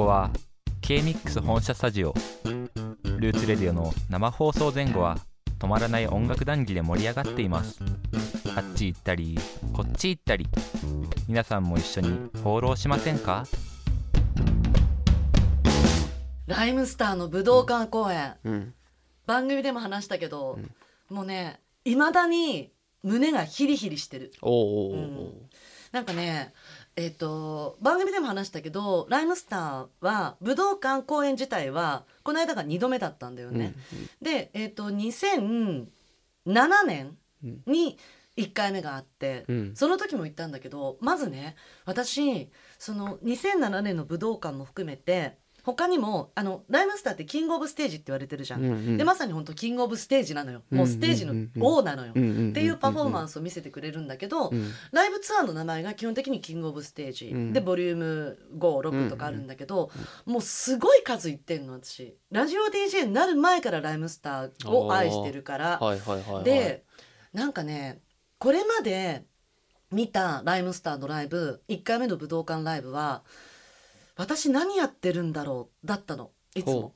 こは K-MIX 本社スタジオ。ルーツレディオの生放送前後は止まらない音楽談義で盛り上がっています。あっち行ったりこっち行ったり。皆さんも一緒にフォローしませんか？ライムスターの武道館公演。うん。番組でも話したけど、もうねいまだに胸がヒリヒリしてる。おうおうおうおうなんかねえっ、と番組でも話したけどライムスターは武道館公演自体はこの間が2度目だったんだよね。で、えっと2007年に1回目があって、うん。その時も言ったんだけどまずね私その2007年の武道館も含めて他にもあのライムスターってキングオブステージって言われてるじゃん。うんうん。でまさに本当キングオブステージなのよ。もうステージの王なのよ。うんうんうんうんっていうパフォーマンスを見せてくれるんだけど、うんライブツアーの名前が基本的にキングオブステージ、うん。でボリューム56とかあるんだけど、もうすごい数いってんの私。ラジオ DJ になる前からライムスターを愛してるから。はいはいはいはい。でなんかねこれまで見たライムスターのライブ1回目の武道館ライブは私何やってるんだろう？だったの。いつも。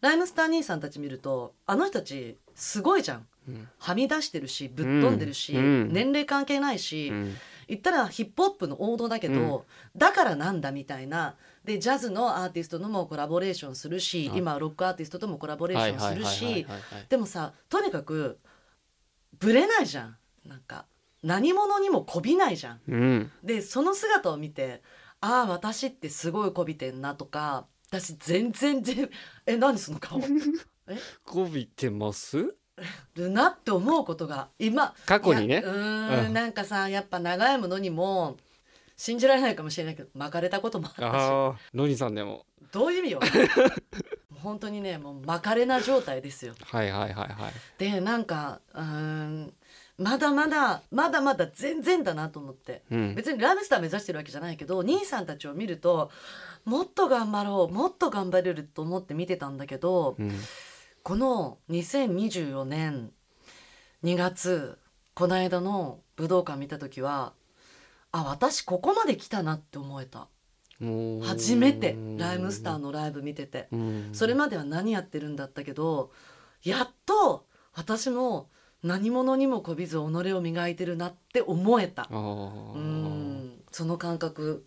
ライムスター兄さんたち見るとあの人たちすごいじゃん。うん。はみ出してるしぶっ飛んでるし、うん年齢関係ないし、うん。言ったらヒップホップの王道だけど、だからなんだみたいな。でジャズのアーティストともコラボレーションするしあ今ロックアーティストともコラボレーションするしでもさとにかくブレないじゃん。なんか何者にもこびないじゃん。でその姿を見てああ私ってすごいこびてんなとか私全然全 え何その顔？こびてます？るなって思うことが今過去にね。うーんうん。なんかさやっぱ長いものにも信じられないかもしれないけど巻かれたこともあったし。ロニさんでも。どういう意味よ？本当にねもう巻かれな状態ですよ。はいはいはいはい。でなんかうーんまだまだまだまだ全然だなと思って。うん。別にライムスター目指してるわけじゃないけど兄さんたちを見るともっと頑張ろうもっと頑張れると思って見てたんだけど、うん。この2024年2月この間の武道館見た時はあ私ここまで来たなって思えた。初めてライムスターのライブ見てて。うん。それまでは何やってるんだったけどやっと私も何者にもこびず己を磨いてるなって思えた。うん。その感覚。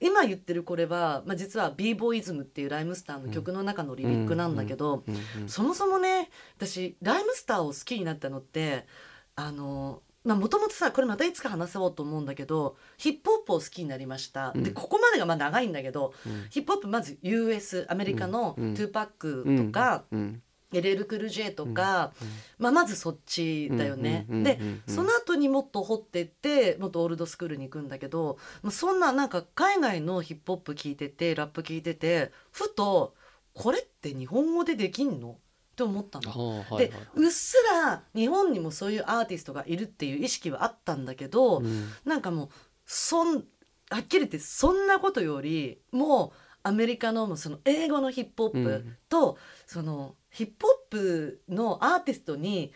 今言ってるこれは、まあ、実は b ボーイズムっていうライムスターの曲の中のリリックなんだけど、そもそもね私ライムスターを好きになったのってあのもともとさこれまたいつか話そうと思うんだけどヒップホップを好きになりました、うん。でここまでがまあ長いんだけど、うん。ヒップホップまず US アメリカのうん。2パックとか、うん、LL クルージェとか、まあ、まずそっちだよね。うんうんでうんうんその後にもっと掘ってってもっとオールドスクールに行くんだけどもうそんななんか海外のヒップホップ聞いててラップ聞いててふとこれって日本語でできんの？って思ったの。であーはいはうっすら日本にもそういうアーティストがいるっていう意識はあったんだけど、いうん。なんかもうそんはっきり言ってそんなことよりもうアメリカのその英語のヒップホップと、そのヒップホップのアーティストに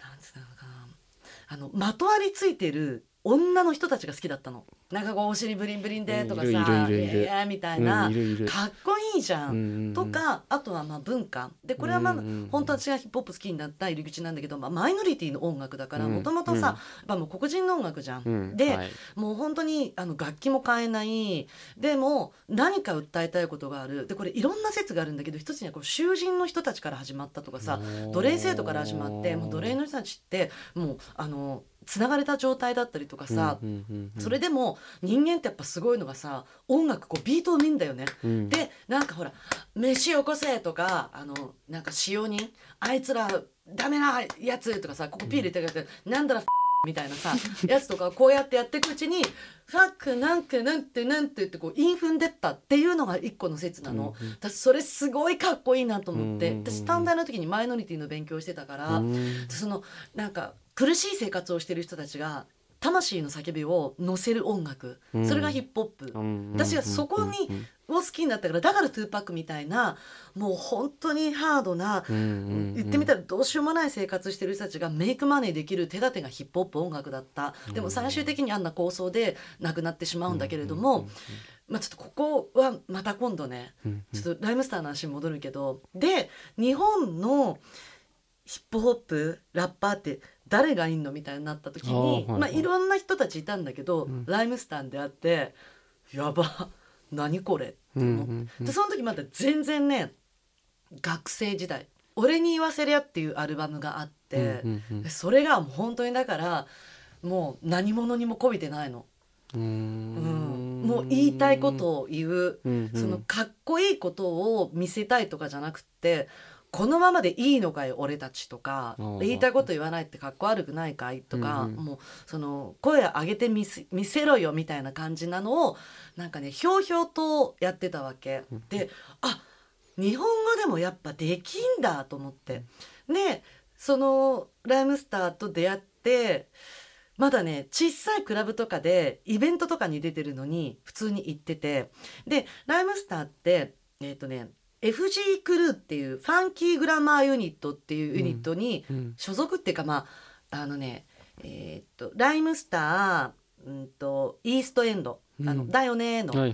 なんつうのかなあのまとわりついてる女の人たちが好きだったの。なんかこうお尻ブリンブリンでとかさうんいやいやみたいな、うんかっこいいじゃん。うんとかあとはまあ文化。でこれはまあうん本当は私がヒップホップ好きになった入り口なんだけど、まあ、マイノリティの音楽だからうん。もともとさ、うん。もう黒人の音楽じゃん。うん。で、はい。もう本当にあの楽器も変えない。でも何か訴えたいことがある。でこれいろんな説があるんだけど一つにはこう囚人の人たちから始まったとかさ奴隷制度から始まってもう奴隷の人たちってもうあのつながれた状態だったりとかさ、うんうんうんうんそれでも人間ってやっぱすごいのがさ音楽こうビートを見んだよね。うんでなんかほら「飯よこせ」とかあのなんか使用人あいつらダメなやつとかさここピー入れてくれて、なんだらみたいなさやつとかこうやってやっていくうちに「ファックなんかなんてなんて」ってこう韻踏んでったっていうのが一個の説なの。うんうん。私それすごいかっこいいなと思って、うんうんうん。私短大の時にマイノリティの勉強してたから、うん。そのなんか苦しい生活をしてる人たちが魂の叫びを乗せる音楽、うん。それがヒップホップ、うん私はそこにを好きになったからだから2Pac みたいなもう本当にハードな、言ってみたらどうしようもない生活してる人たちがメイクマネーできる手立てがヒップホップ音楽だった。でも最終的にあんな構想でなくなってしまうんだけれども、まあちょっとここはまた今度ねうん。ちょっとライムスターの話に戻るけど。で日本のヒップホップラッパーって誰がいんの？みたいになった時にいはい。まあ、いろんな人たちいたんだけど、うん。ライムスターであってやば何これ？う。んうんうん。でその時まだ全然ね学生時代「俺に言わせりゃ」っていうアルバムがあって、うんうんでそれがもう本当にだからもう何者にもこびてないの、うん。うん、もう言いたいことを言う、うんうん。そのかっこいいことを見せたいとかじゃなくってこのままでいいのかい俺たちとか言いたいこと言わないってかっこ悪くないかいとか、うんうんもうその声上げてみせ見せろよみたいな感じなのをなんかねひょうひょうとやってたわけ。であ日本語でもやっぱできんだと思って。でそのライムスターと出会ってまだね小さいクラブとかでイベントとかに出てるのに普通に行っててでライムスターってえっ、とね FG クルーっていうファンキーグラマーユニットっていうユニットにうん。所属っていうかまああのねえっ、とライムスター、うん、とイーストエンドあの、うんだよねーの、と、は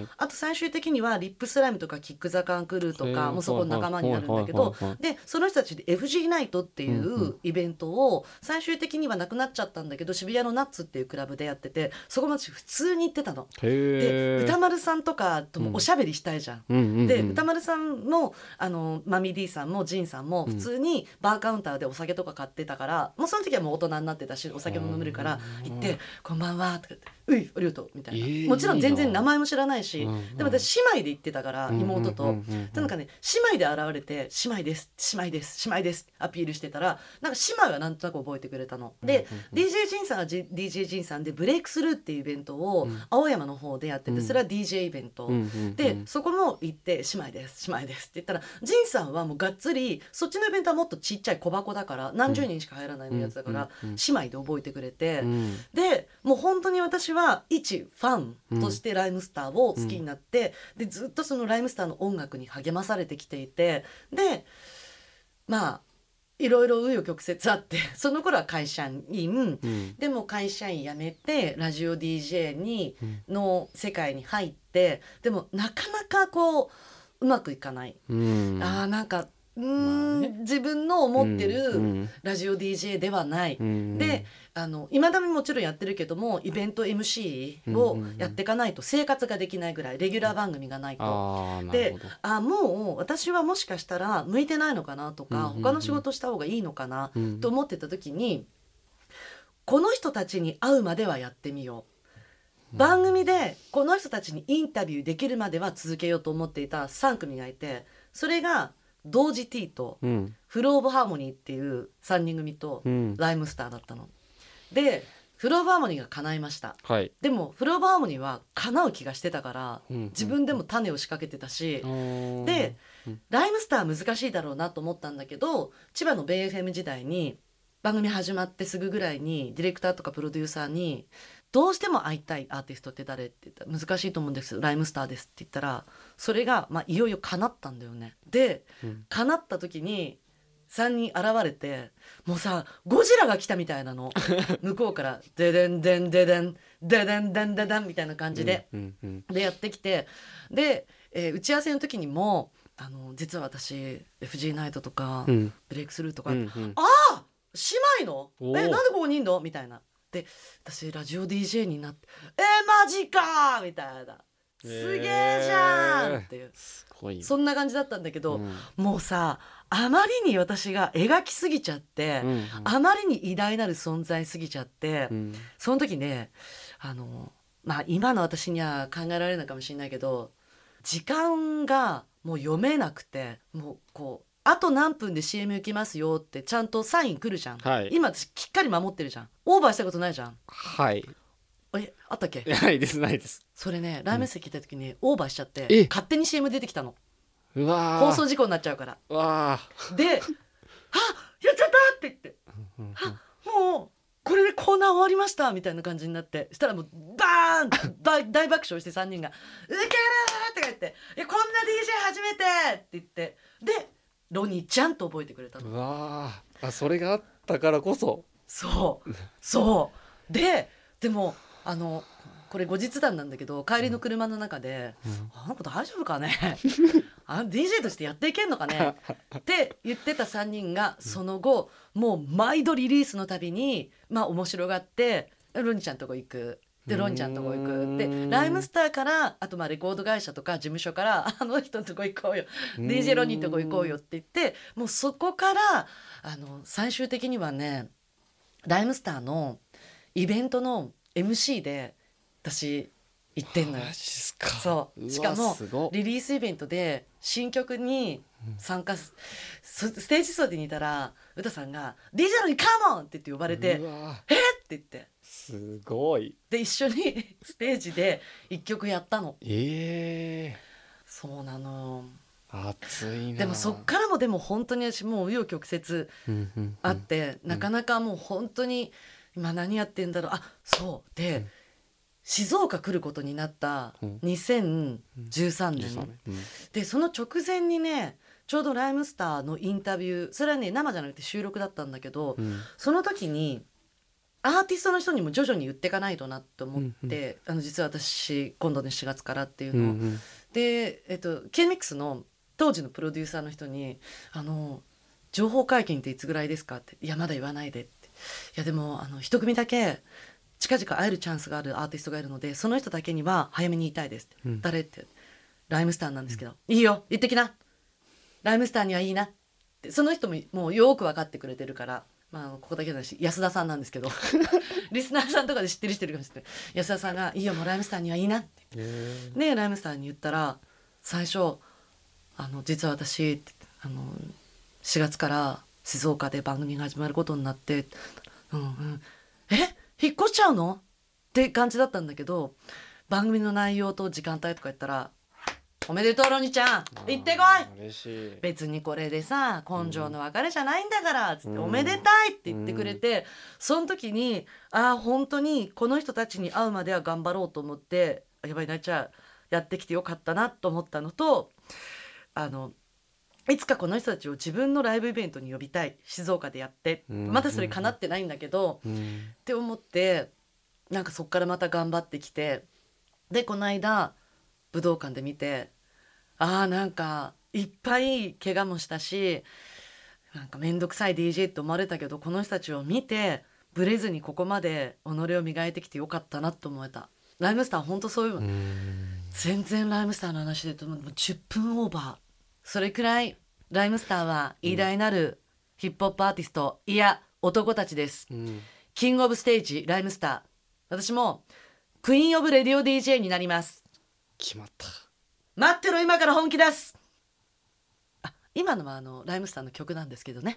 いあと最終的にはリップスライムとかキック・ザ・カン・クルーとかもうそこの仲間になるんだけどでその人たちで FG ナイトっていうイベントを最終的にはなくなっちゃったんだけど渋谷のナッツっていうクラブでやっててそこまで普通に行ってたの。で歌丸さんとかともおしゃべりしたいじゃん。で歌丸さんもあのマミ D さんもジンさんも普通にバーカウンターでお酒とか買ってたから、もうその時はもう大人になってたしお酒も飲めるから行って「こんばんは」とか言って「ういありがとう」みたいな、えーもちろん全然名前も知らないし、うんうん。でも私姉妹で行ってたから妹と。うんうんうんうん。でなんかね姉妹で現れて「姉妹です姉妹です姉妹です」アピールしてたらなんか姉妹はなんとなく覚えてくれたの。で、DJ ジンさんは、G、DJ ジンさんでブレイクスルーっていうイベントをうん。青山の方でやってて、うん。それは DJ イベント。うんうんうん。でそこも行って「姉妹です姉妹です」って言ったらジンさんはもうがっつりそっちのイベントはもっとちっちゃい小箱だから何十人しか入らないのやつだから、うんうんうん。姉妹で覚えてくれて、うん。でもう本当に私は一ファンとしてライムスターを好きになって、でずっとそのライムスターの音楽に励まされてきていてでまあいろいろ紆余曲折あって その頃は会社員。うん。でも会社員辞めてラジオ DJ にうんの世界に入ってでもなかなかこううまくいかない、うん。あーなんかうーん、自分の思ってうるん。ラジオ DJ ではない、うん。であの今だにもちろんやってるけどもイベント MC をやっていかないと生活ができないぐらいレギュラー番組がないと。ああなるであもう私はもしかしたら向いてないのかなとか、うんうんうん。他の仕事した方がいいのかなうん。と思ってた時にこの人たちに会うまではやってみよう。番組でこの人たちにインタビューできるまでは続けようと思っていた3組がいてそれが同時 T とうん。フロー・オブ・ハーモニーっていう3人組とうん。ライムスターだったの。でフロー・オブ・ハーモニーが叶いました。はい。でもフロー・オブ・ハーモニーは叶う気がしてたからうん自分でも種を仕掛けてたし、うんでうん。ライムスター難しいだろうなと思ったんだけど千葉のベイ FM 時代に番組始まってすぐぐらいにディレクターとかプロデューサーに「どうしても会いたいアーティストって誰?」って言ったら「難しいと思うんです。ライムスターです」って言ったらそれが、まあ、いよいよ叶ったんだよね。でうん。叶った時に3人現れてもうさゴジラが来たみたいなの。向こうから「デデンデンデデンデデンデンデデン」みたいな感じで。うんうんでやってきて。で、えー打ち合わせの時にもあの実は私 FG ナイトとか、うん。ブレイクスルーとか、うんうん。ああ姉妹の?えなんでここにいんの?みたいなで私ラジオ DJ になってえマジかみたいな。すげえじゃんっていう、すごいそんな感じだったんだけど、うん。もうさあまりに私が描きすぎちゃって、うんうん。あまりに偉大なる存在すぎちゃって、うん。その時ねあのまあ今の私には考えられないかもしれないけど時間がもう読めなくてもうこうあと何分で CM 行きますよってちゃんとサイン来るじゃん、はい。今私きっかり守ってるじゃん。オーバーしたことないじゃん。はい。えあったっけ？ないですないです。それねラーメン席来た時にオーバーしちゃって、え？勝手に CM 出てきたの。うわー。放送事故になっちゃうから。うわで「あやっちゃった!」って言って。ーうんうんもうこれでコーナー終わりましたみたいな感じになって。したらもうバーン大 大爆笑して3人が「ウケる!」とか言って「いやこんな DJ 初めて!」って言って。でロニーちゃんと覚えてくれたの。うわー。あそれがあったからこそ。そう。そう。ででもあのこれ後日談なんだけど帰りの車の中でうん「あの子大丈夫かね？あ DJ としてやっていけんのかね? 」って言ってた3人がその後もう毎度リリースのたびにまあ面白がってロニちゃんとこ行く。でロンちゃんとこ行く。でライムスターからあとまあレコード会社とか事務所から あの人のとこ行こうよ。DJ ロニーのとこ行こうよって言ってもうそこからあの最終的にはねライムスターのイベントの MC で私行ってんのよ。そう。わしかもリリースイベントで新曲に参加す、そステージ袖にいたら歌さんが「DJ ロニーカモン!」って言って呼ばれてうわ「えっ!」言って。すごい。で一緒に ステージで一曲やったの。ええ。そうなの。熱いな。でもそっからもでも本当に私もう紆余曲折あって、なかなかもう本当に今何やってんだろう。あそう。で、うん。静岡来ることになったうん。201313年、年うんでその直前にねちょうどライムスターのインタビューそれはね生じゃなくて収録だったんだけど、うん。その時にアーティストの人にも徐々に言っていかないとなと思って、うんあの実は私今度の4月からっていうのを、うんうん。で、えっと、ケンミックスの当時のプロデューサーの人に「あの情報解禁っていつぐらいですか?」って「いやまだ言わないで」って「いやでもあの一組だけ近々会えるチャンスがあるアーティストがいるのでその人だけには早めに言いたいです」って。うん。誰?」って「ライムスターなんですけど、いいよ行ってきな。ライムスターにはいいな」ってその人ももうよく分かってくれてるから。まあここだけの話安田さんなんですけど リスナーさんとかで知ってる人いるかもしれない。安田さんが「いいよもうライムスターにはいいな」って。ええでライムスターに言ったら最初「あの実は私あの4月から静岡で番組が始まることになって、うんうん、え？引っ越しちゃうの?」って感じだったんだけど番組の内容と時間帯とか言ったら「おめでとうロニちゃん。行ってこい!」嬉しい。別にこれでさ根性の別れじゃないんだからつって「うん。おめでたい!」って言ってくれてその時にああ本当にこの人たちに会うまでは頑張ろうと思ってあやばいなっちゃうやってきてよかったなと思ったのとあのいつかこの人たちを自分のライブイベントに呼びたい。静岡でやって。うん。まだそれ叶ってないんだけどうん。って思ってなんかそっからまた頑張ってきてでこの間武道館で見てあーなんかいっぱい怪我もしたしなんか面倒くさい DJ って思われたけどこの人たちを見てブレずにここまで己を磨いてきてよかったなと思えた。ライムスターほんとそういう、うん。全然ライムスターの話で言うともう10分オーバー。それくらいライムスターは偉大なるヒップホップアーティスト、いや男たちです。うん。キングオブステージライムスター。私もクイーンオブレディオ DJ になります。決まった待ってろ今から本気出す。あ今のはあのライムスターの曲なんですけどね。